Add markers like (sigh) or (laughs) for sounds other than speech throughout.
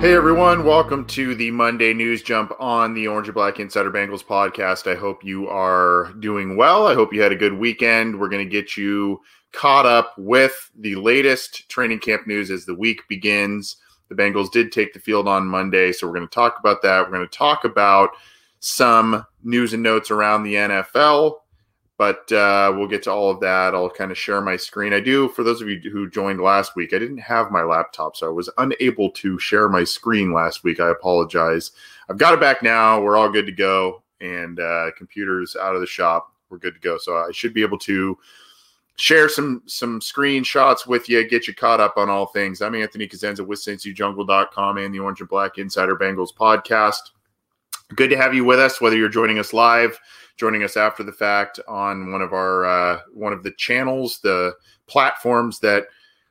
Hey everyone, welcome to the Monday News Jump on the Orange and Black Insider Bengals podcast. I hope you are doing well. I hope you had a good weekend. We're going to get you caught up with the latest training camp news as the week begins. The Bengals did take the field on Monday, so we're going to talk about that. We're going to talk about some news and notes around the NFL but uh, we'll get to all of that. I'll kind of share my screen. I do, for those of you who joined last week, I didn't have my laptop, so I was unable to share my screen last week. I apologize. I've got it back now. We're all good to go, and uh, computers out of the shop. We're good to go. So I should be able to share some some screenshots with you, get you caught up on all things. I'm Anthony Cosenza with CincyJungle.com and the Orange and Black Insider Bengals podcast. Good to have you with us, whether you're joining us live joining us after the fact on one of our uh, one of the channels, the platforms that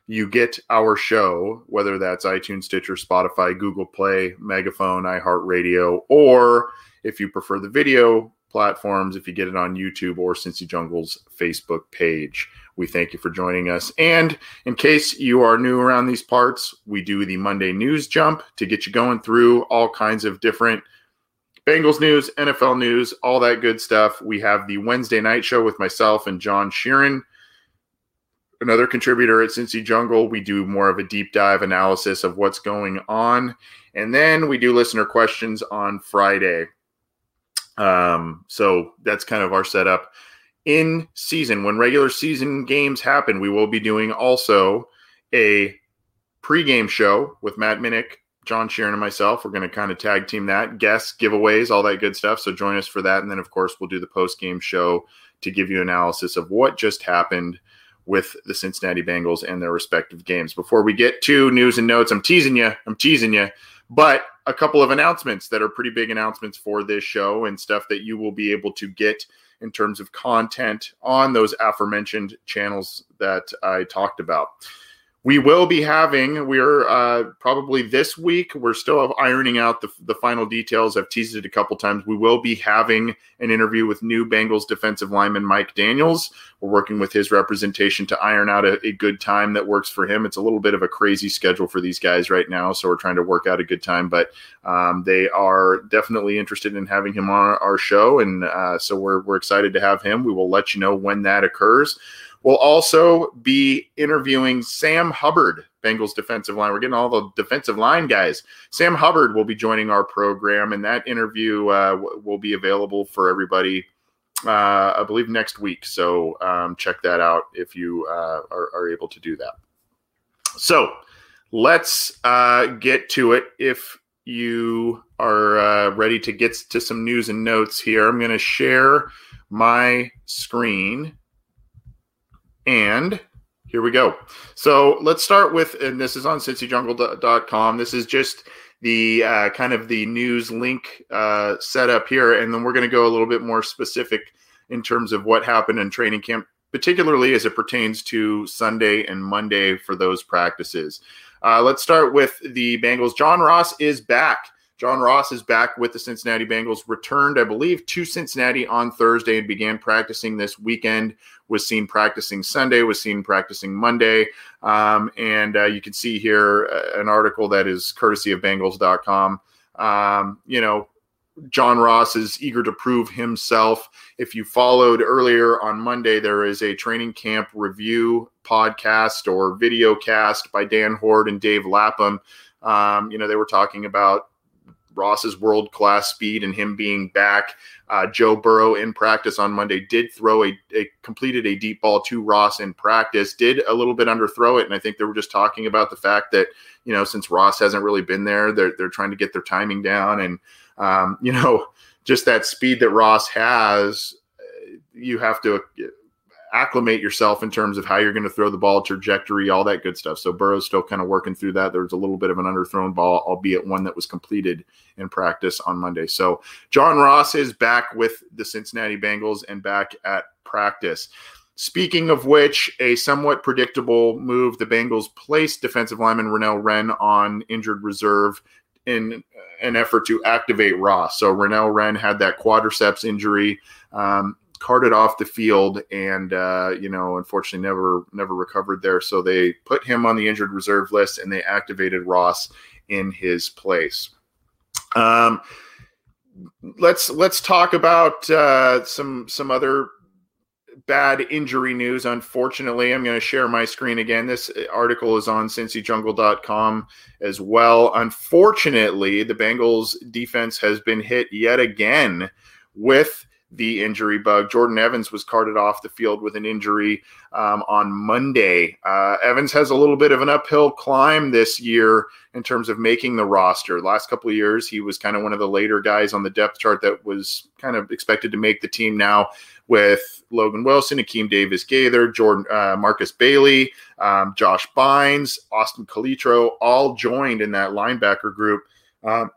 you get our show, whether that's iTunes, Stitcher, Spotify, Google Play, Megaphone, iHeartRadio, or if you prefer the video platforms, if you get it on YouTube or Cincy Jungle's Facebook page. We thank you for joining us. And in case you are new around these parts, we do the Monday news jump to get you going through all kinds of different Bengals news, NFL news, all that good stuff. We have the Wednesday night show with myself and John Sheeran, another contributor at Cincy Jungle. We do more of a deep dive analysis of what's going on. And then we do listener questions on Friday. Um, so that's kind of our setup. In season, when regular season games happen, we will be doing also a pregame show with Matt Minnick John Sheeran and myself, we're going to kind of tag team that, guests, giveaways, all that good stuff. So join us for that. And then, of course, we'll do the post game show to give you analysis of what just happened with the Cincinnati Bengals and their respective games. Before we get to news and notes, I'm teasing you. I'm teasing you. But a couple of announcements that are pretty big announcements for this show and stuff that you will be able to get in terms of content on those aforementioned channels that I talked about we will be having we're uh, probably this week we're still ironing out the, the final details. I've teased it a couple times. We will be having an interview with new bengals defensive lineman mike daniels. We're working with his representation to iron out a, a, good time that works for him. It's a little bit of a crazy schedule for these guys right now so we're trying to work out a good time but um, they are definitely interested in having him on our show and uh, so we're, we're excited to have him. We will let you know when that occurs We'll also be interviewing Sam Hubbard, Bengals defensive line. We're getting all the defensive line guys. Sam Hubbard will be joining our program, and that interview uh, will be available for everybody, uh, I believe, next week. So um, check that out if you uh, are, are, able to do that. So let's uh, get to it. If you are uh, ready to get to some news and notes here, I'm going to share my screen and here we go. So let's start with, and this is on cincyjungle.com. This is just the uh, kind of the news link uh, setup here. And then we're going to go a little bit more specific in terms of what happened in training camp, particularly as it pertains to Sunday and Monday for those practices. Uh, let's start with the Bengals. John Ross is back. John Ross is back with the Cincinnati Bengals, returned, I believe, to Cincinnati on Thursday and began practicing this weekend. Was seen practicing Sunday, was seen practicing Monday. Um, and uh, you can see here uh, an article that is courtesy of Bengals.com. Um, you know, John Ross is eager to prove himself. If you followed earlier on Monday, there is a training camp review podcast or video cast by Dan Hoard and Dave Lapham. Um, you know, they were talking about Ross's world class speed and him being back. Uh, Joe Burrow in practice on Monday did throw a, a, completed a deep ball to Ross in practice, did a little bit underthrow it. And I think they were just talking about the fact that, you know, since Ross hasn't really been there, they're, they're trying to get their timing down. And, um, (laughs) you know, just that speed that Ross has, uh, you have to acclimate yourself in terms of how you're going to throw the ball, trajectory, all that good stuff. So Burrow's still kind of working through that. There was a little bit of an underthrown ball, albeit one that was completed in practice on Monday. So John Ross is back with the Cincinnati Bengals and back at practice. Speaking of which, a somewhat predictable move, the Bengals placed defensive lineman Renell Wren on injured reserve in an effort to activate Ross. So Renell Wren had that quadriceps injury. Um, carted off the field and uh, you know unfortunately never never recovered there. So they put him on the injured reserve list and they activated ross in his place. Um, let's let's talk about uh, some some other bad injury news. Unfortunately i'm going to share my screen again. This article is on cincyjungle.com as well. Unfortunately the bengals defense has been hit yet again with the injury bug. Jordan Evans was carted off the field with an injury um, on Monday. Uh, Evans has a little bit of an uphill climb this year in terms of making the roster. last couple of years, he was kind of one of the later guys on the depth chart that was kind of expected to make the team now with Logan Wilson, Akeem Davis Gaither, Jordan uh, Markus Bailey, um, Josh Bynes, Austin Calitro, all joined in that linebacker group. Um,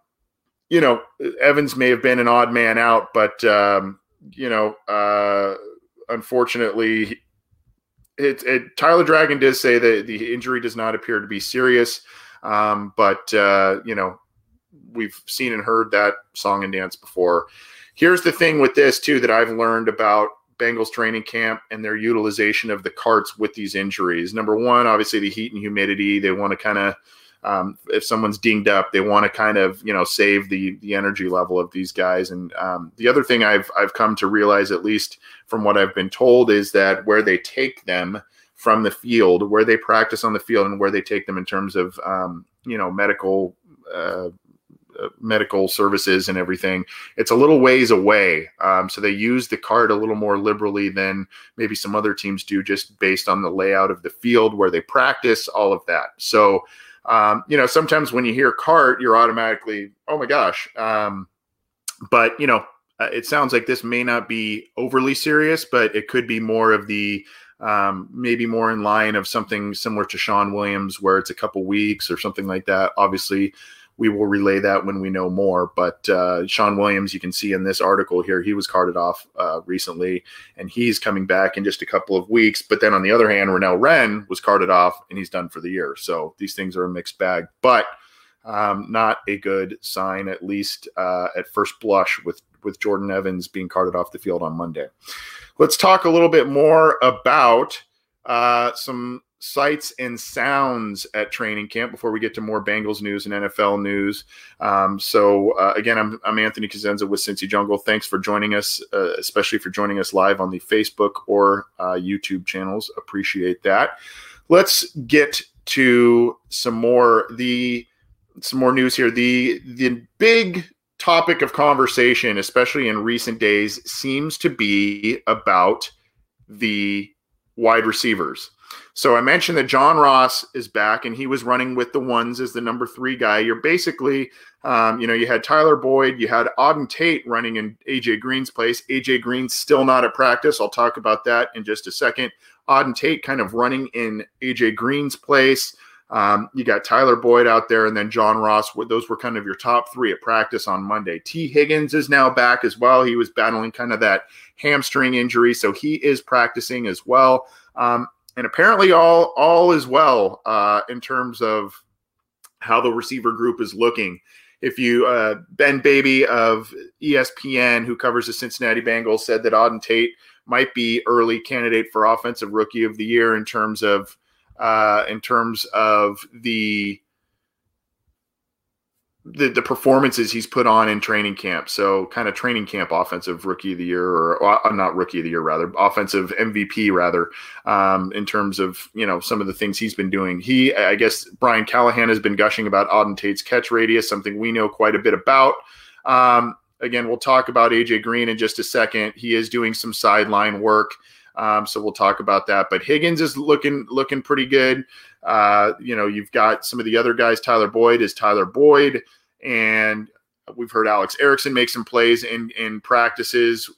you know, Evans may have been an odd man out, but um, you know, uh, unfortunately, it, it, Tyler Dragon did say that the injury does not appear to be serious, um, but uh, you know, we've seen and heard that song and dance before. Here's the thing with this too that I've learned about Bengals training camp and their utilization of the carts with these injuries. Number one, obviously the heat and humidity. They want to kind of um, if someone's dinged up, they want to kind of you know save the the energy level of these guys. And um, the other thing I've I've come to realize, at least from what I've been told, is that where they take them from the field, where they practice on the field, and where they take them in terms of um, you know medical. Uh, uh medical services and everything it's a little ways away um, so they use the cart a little more liberally than maybe some other teams do just based on the layout of the field where they practice all of that so um, you know, sometimes when you hear cart, you're automatically, oh my gosh. Um, but you know, uh, it sounds like this may not be overly serious, but it could be more of the um, maybe more in line of something similar to Shawn Williams, where it's a couple weeks or something like that. Obviously, we will relay that when we know more. But uh, Shawn Williams, you can see in this article here, he was carted off uh, recently, and he's coming back in just a couple of weeks. But then on the other hand, Renell Wren was carted off, and he's done for the year. So these things are a mixed bag, but um, not a good sign, at least uh, at first blush, with with Jordan Evans being carted off the field on Monday. Let's talk a little bit more about uh, some sights and sounds at training camp before we get to more Bengals news and NFL news. Um, so uh, again, I'm, I'm Anthony Cosenza with Cincy Jungle. Thanks for joining us, uh, especially for joining us live on the Facebook or uh, YouTube channels. Appreciate that. Let's get to some more the some more news here. The the big topic of conversation, especially in recent days, seems to be about the wide receivers. So I mentioned that John Ross is back and he was running with the ones as the number three guy. You're basically, um, you know, you had Tyler Boyd, you had Auden Tate running in AJ Green's place. AJ Green's still not at practice. I'll talk about that in just a second. Auden Tate kind of running in AJ Green's place. Um, you got Tyler Boyd out there, and then John Ross. Those were kind of your top three at practice on Monday. Tee Higgins is now back as well. He was battling kind of that hamstring injury, so he is practicing as well. Um, and apparently all all is well uh, in terms of how the receiver group is looking. if you uh, Ben Baby of ESPN, who covers the Cincinnati Bengals, said that Auden Tate might be early candidate for offensive rookie of the year in terms of uh, in terms of the the, the performances he's put on in training camp. So kind of training camp offensive rookie of the year, or, uh, not rookie of the year, rather offensive MVP, rather, um, in terms of you know some of the things he's been doing. He, I guess, Brian Callahan has been gushing about Auden Tate's catch radius, something we know quite a bit about. Um, again, we'll talk about AJ Green in just a second. He is doing some sideline work. Um, so we'll talk about that. But Higgins is looking looking pretty good. Uh, you know, you've got some of the other guys. Tyler Boyd is Tyler Boyd, and we've heard Alex Erickson make some plays in in practices.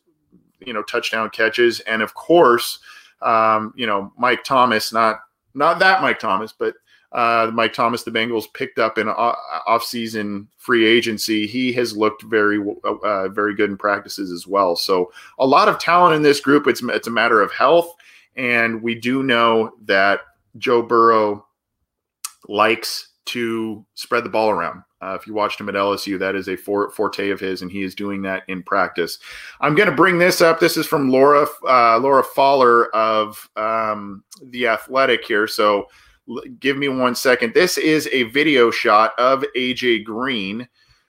You know, touchdown catches, and of course, um, you know Mike Thomas. Not not that Mike Thomas, but uh, Mike Thomas, the Bengals picked up in off-season free agency. He has looked very, uh, very good in practices as well. So a lot of talent in this group. It's it's a matter of health, and we do know that Joe Burrow likes to spread the ball around. Uh, if you watched him at LSU, that is a forte of his, and he is doing that in practice. I'm going to bring this up. This is from Laura uh, Laura Pfahler of um, the Athletic here. So give me one second. This is a video shot of AJ Green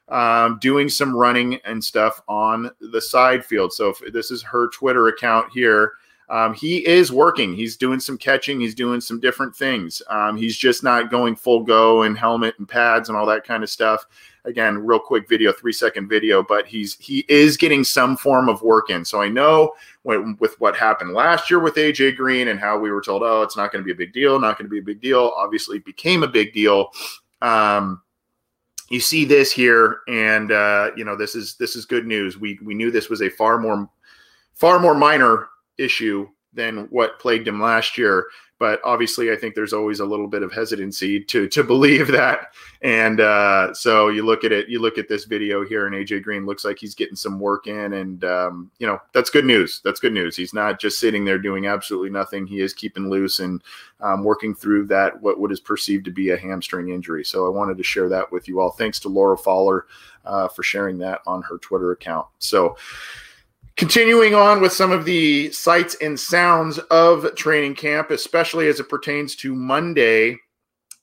um, doing some running and stuff on the side field. So this is her Twitter account here. Um, he is working. He's doing some catching. He's doing some different things. Um, he's just not going full go and helmet and pads and all that kind of stuff again, real quick video, three second video, but he's he is getting some form of work in. So I know when, with what happened last year with AJ Green and how we were told, oh, it's not going to be a big deal, not going to be a big deal. Obviously, became a big deal. Um, you see this here, and uh, you know this is this is good news. We we knew this was a far more far more minor issue than what plagued him last year. But obviously, I think there's always a little bit of hesitancy to to (laughs) believe that. And uh, so you look at it, you look at this video here, and AJ Green looks like he's getting some work in, and um, you know that's good news. That's good news. He's not just sitting there doing absolutely nothing. He is keeping loose and um, working through that what what is perceived to be a hamstring injury. So I wanted to share that with you all. Thanks to Laura Fowler uh, for sharing that on her Twitter account. So. Continuing on with some of the sights and sounds of training camp, especially as it pertains to Monday,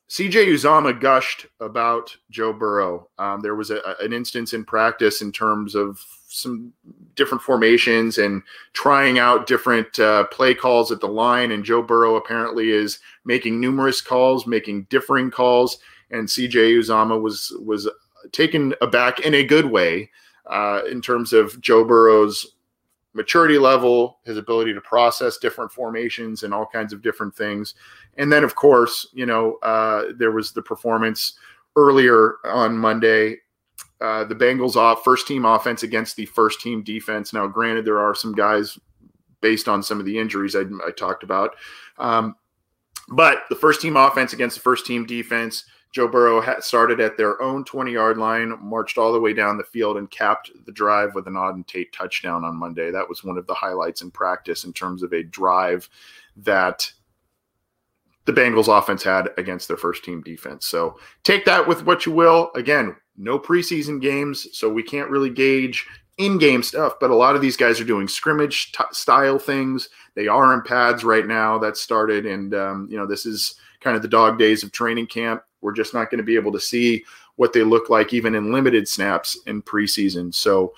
CJ Uzomah gushed about Joe Burrow. Um, there was a, an instance in practice in terms of some different formations and trying out different uh, play calls at the line. And Joe Burrow apparently is making numerous calls, making differing calls. And CJ Uzomah was was taken aback in a good way uh, in terms of Joe Burrow's maturity level, his ability to process different formations and all kinds of different things. And then, of course, you know, uh, there was the performance earlier on Monday. Uh, the Bengals off first team offense against the first team defense. Now, granted, there are some guys based on some of the injuries I, I talked about, um, but the first team offense against the first team defense Joe Burrow started at their own 20 yard line, marched all the way down the field, and capped the drive with an Auden Tate touchdown on Monday. That was one of the highlights in practice in terms of a drive that the Bengals offense had against their first team defense. So take that with what you will. Again, no preseason games, so we can't really gauge in game stuff, but a lot of these guys are doing scrimmage t- style things. They are in pads right now. That started, and um, you know, this is kind of the dog days of training camp. We're just not going to be able to see what they look like even in limited snaps in preseason. So,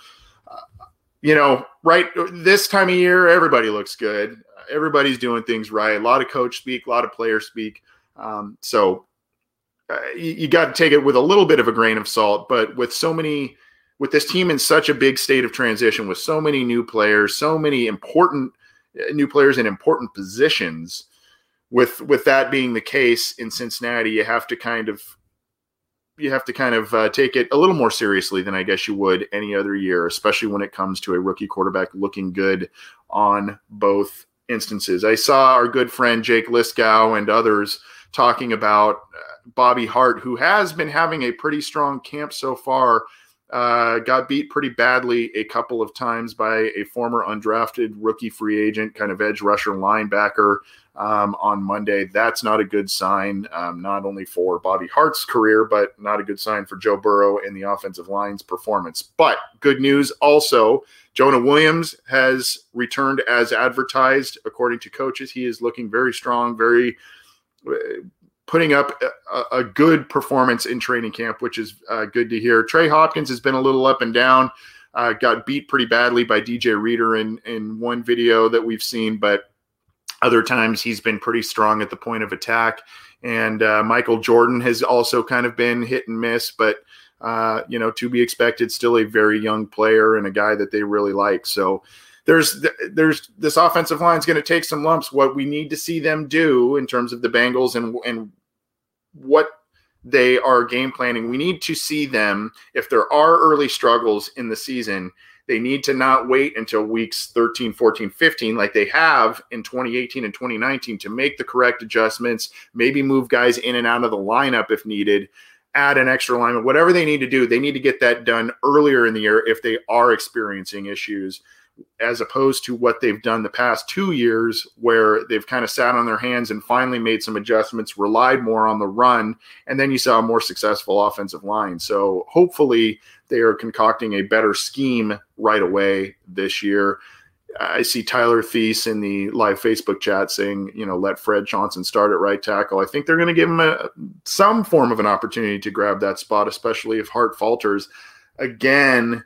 uh, you know, right this time of year, everybody looks good. Everybody's doing things right. A lot of coach speak, a lot of players speak. Um, so uh, you, you got to take it with a little bit of a grain of salt. But with so many, with this team in such a big state of transition, with so many new players, so many important uh, new players in important positions, with with that being the case in Cincinnati, you have to kind of you have to kind of uh, take it a little more seriously than I guess you would any other year, especially when it comes to a rookie quarterback looking good on both instances. I saw our good friend Jake Liscow and others talking about uh, Bobby Hart, who has been having a pretty strong camp so far. Uh, got beat pretty badly a couple of times by a former undrafted rookie free agent, kind of edge rusher linebacker um, on Monday. That's not a good sign, um, not only for Bobby Hart's career, but not a good sign for Joe Burrow and the offensive line's performance. But good news also Jonah Williams has returned as advertised, according to coaches. He is looking very strong, very putting up a, a good performance in training camp, which is uh, good to hear. Trey Hopkins has been a little up and down. Uh, got beat pretty badly by DJ Reader in in one video that we've seen, but other times he's been pretty strong at the point of attack. And uh, Michael Jordan has also kind of been hit and miss, but uh, you know, to be expected, still a very young player and a guy that they really like. So there's there's this offensive line is going to take some lumps. What we need to see them do in terms of the Bengals and and what they are game planning, we need to see them if there are early struggles in the season. They need to not wait until weeks 13, 14, 15, like they have in 2018 and 2019, to make the correct adjustments, maybe move guys in and out of the lineup if needed, add an extra lineman, whatever they need to do, they need to get that done earlier in the year if they are experiencing issues, as opposed to what they've done the past two years, where they've kind of sat on their hands and finally made some adjustments, relied more on the run, and then you saw a more successful offensive line. So hopefully they are concocting a better scheme right away this year. I see Tyler Thies in the live Facebook chat saying, you know, let Fred Johnson start at right tackle. I think they're going to give him a, some form of an opportunity to grab that spot, especially if Hart falters. Again,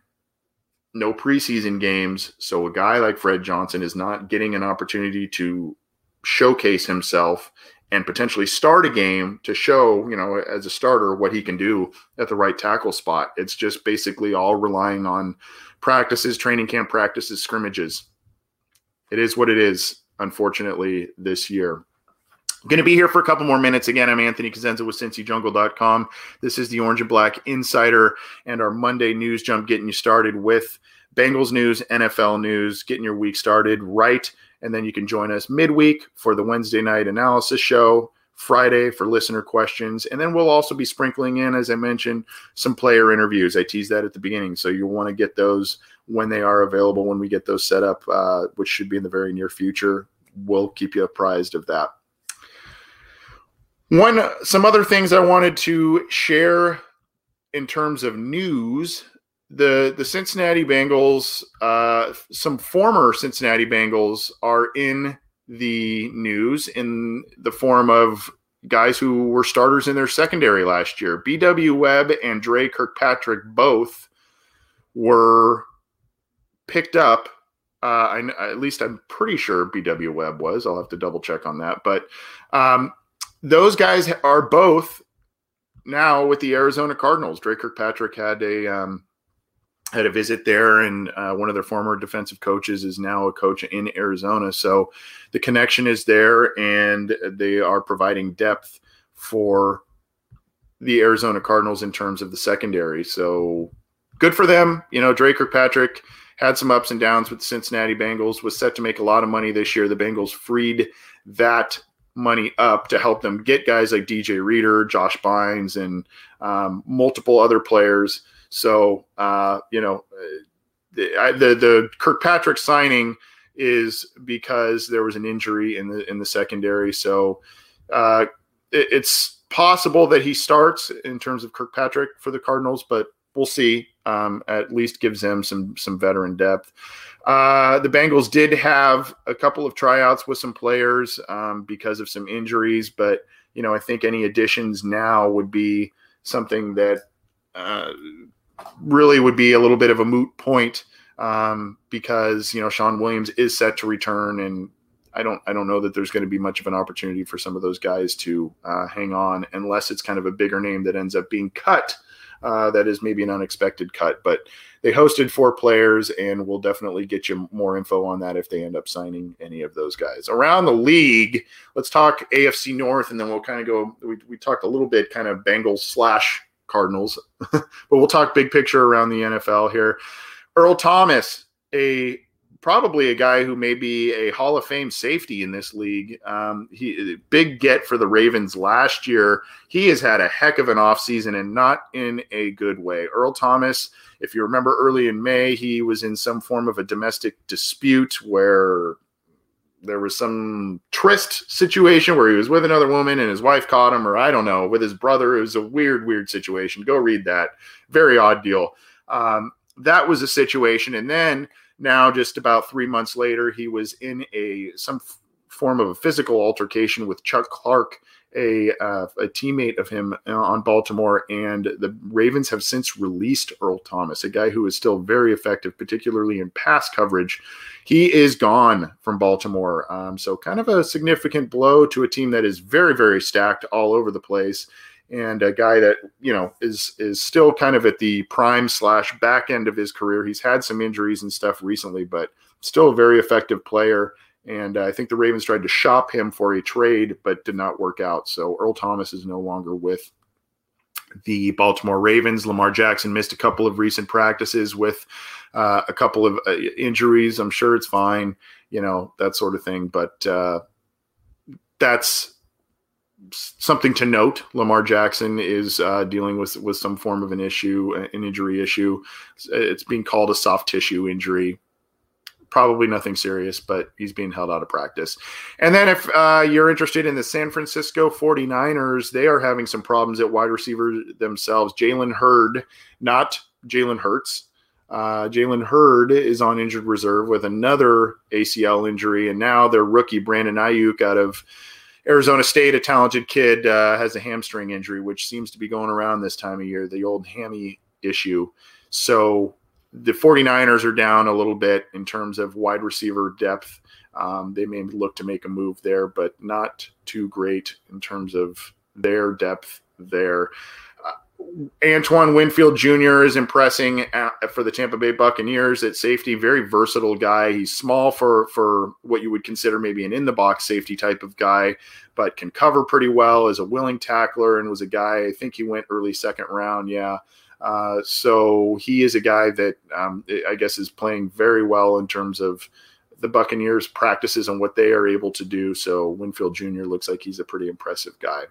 no preseason games. So a guy like Fred Johnson is not getting an opportunity to showcase himself and potentially start a game to show, you know, as a starter what he can do at the right tackle spot. It's just basically all relying on practices, training camp practices, scrimmages it is what it is, unfortunately, this year. Going to be here for a couple more minutes. Again, I'm Anthony Cosenza with CincyJungle.com. This is the Orange and Black Insider and our Monday news jump getting you started with Bengals news, NFL news, getting your week started right. And then you can join us midweek for the Wednesday night analysis show, Friday for listener questions. And then we'll also be sprinkling in, as I mentioned, some player interviews. I teased that at the beginning. So you'll want to get those when they are available, when we get those set up, uh, which should be in the very near future. We'll keep you apprised of that. One, some other things I wanted to share in terms of news. The the Cincinnati Bengals, uh, some former Cincinnati Bengals are in the news in the form of guys who were starters in their secondary last year. B.W. Webb and Dre Kirkpatrick both were picked up. Uh, I, at least I'm pretty sure BW Webb was. I'll have to double check on that. But um, those guys are both now with the Arizona Cardinals. Dre Kirkpatrick had a um, had a visit there, and uh, one of their former defensive coaches is now a coach in Arizona. So the connection is there, and they are providing depth for the Arizona Cardinals in terms of the secondary. So good for them. You know, Dre Kirkpatrick had some ups and downs with the Cincinnati Bengals, was set to make a lot of money this year. The Bengals freed that money up to help them get guys like DJ Reader, Josh Bynes, and um, multiple other players. So, uh, you know, the, the, the Kirkpatrick signing is because there was an injury in the in the secondary. So, uh, it, it's possible that he starts in terms of Kirkpatrick for the Cardinals, but we'll see. Um, at least gives them some some veteran depth. Uh, the Bengals did have a couple of tryouts with some players um, because of some injuries, but you know I think any additions now would be something that uh, really would be a little bit of a moot point um, because you know Shawn Williams is set to return, and I don't I don't know that there's going to be much of an opportunity for some of those guys to uh, hang on unless it's kind of a bigger name that ends up being cut uh, that is maybe an unexpected cut. But they hosted four players, and we'll definitely get you more info on that if they end up signing any of those guys. Around the league, let's talk AFC North, and then we'll kind of go. We, we talked a little bit kind of Bengals slash Cardinals, (laughs) but we'll talk big picture around the NFL here. Earl Thomas, a probably a guy who may be a Hall of Fame safety in this league. Um, he big get for the Ravens last year. He has had a heck of an offseason and not in a good way. Earl Thomas, if you remember early in May, he was in some form of a domestic dispute where there was some tryst situation where he was with another woman and his wife caught him, or I don't know, with his brother. It was a weird, weird situation. Go read that. Very odd deal. Um, that was a situation. And then now, just about three months later, he was in a some f- form of a physical altercation with Chuck Clark a uh, a teammate of him uh, on Baltimore, and the Ravens have since released Earl Thomas, a guy who is still very effective, particularly in pass coverage. He is gone from Baltimore, um, so kind of a significant blow to a team that is very very stacked all over the place, and a guy that you know is is still kind of at the prime slash back end of his career. He's had some injuries and stuff recently, but still a very effective player and uh, I think the Ravens tried to shop him for a trade, but did not work out. So Earl Thomas is no longer with the Baltimore Ravens. Lamar Jackson missed a couple of recent practices with uh, a couple of uh, injuries. I'm sure it's fine, you know, that sort of thing. But uh, that's something to note. Lamar Jackson is uh, dealing with with some form of an issue, an injury issue. It's being called a soft tissue injury probably nothing serious, but he's being held out of practice. And then if uh, you're interested in the San Francisco 49ers, they are having some problems at wide receiver themselves. Jalen Hurd, not Jalen Hurts. Uh, Jalen Hurd is on injured reserve with another ACL injury, and now their rookie Brandon Aiyuk out of Arizona State, a talented kid, uh, has a hamstring injury, which seems to be going around this time of year, the old hammy issue. So the 49ers are down a little bit in terms of wide receiver depth. Um, they may look to make a move there, but not too great in terms of their depth there. Uh, Antoine Winfield Jr. is impressing at, for the Tampa Bay Buccaneers at safety. Very versatile guy. He's small for for what you would consider maybe an in the box safety type of guy, but can cover pretty well. Is a willing tackler and was a guy. I think he went early second round. Yeah. Uh, so he is a guy that um, I guess is playing very well in terms of the Buccaneers' practices and what they are able to do. So Winfield Jr. looks like he's a pretty impressive guy.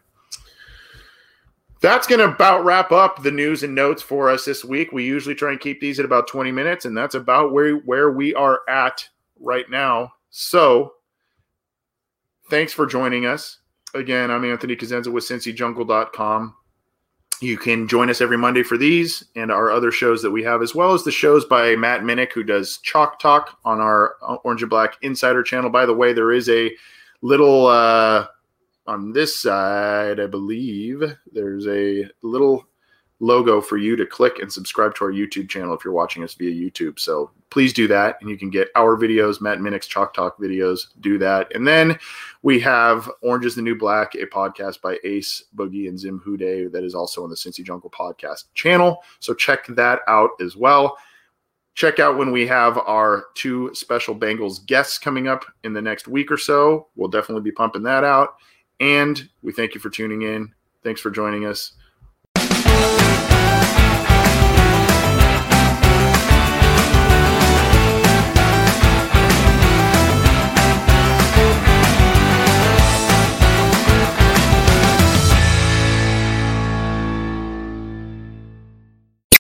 That's going to about wrap up the news and notes for us this week. We usually try and keep these at about 20 minutes, and that's about where, where we are at right now. So thanks for joining us. Again, I'm Anthony Cosenza with CincyJungle.com. You can join us every Monday for these and our other shows that we have, as well as the shows by Matt Minnick, who does Chalk Talk on our Orange and Black Insider channel. By the way, there is a little uh, on this side, I believe, there's a little logo for you to click and subscribe to our YouTube channel if you're watching us via YouTube. So please do that. And you can get our videos, Matt Minnick's Chalk Talk videos, do that. And then we have Orange is the New Black, a podcast by Ace Boogie and Zim Hude that is also on the Cincy Jungle podcast channel. So check that out as well. Check out when we have our two special Bengals guests coming up in the next week or so. We'll definitely be pumping that out. And we thank you for tuning in. Thanks for joining us.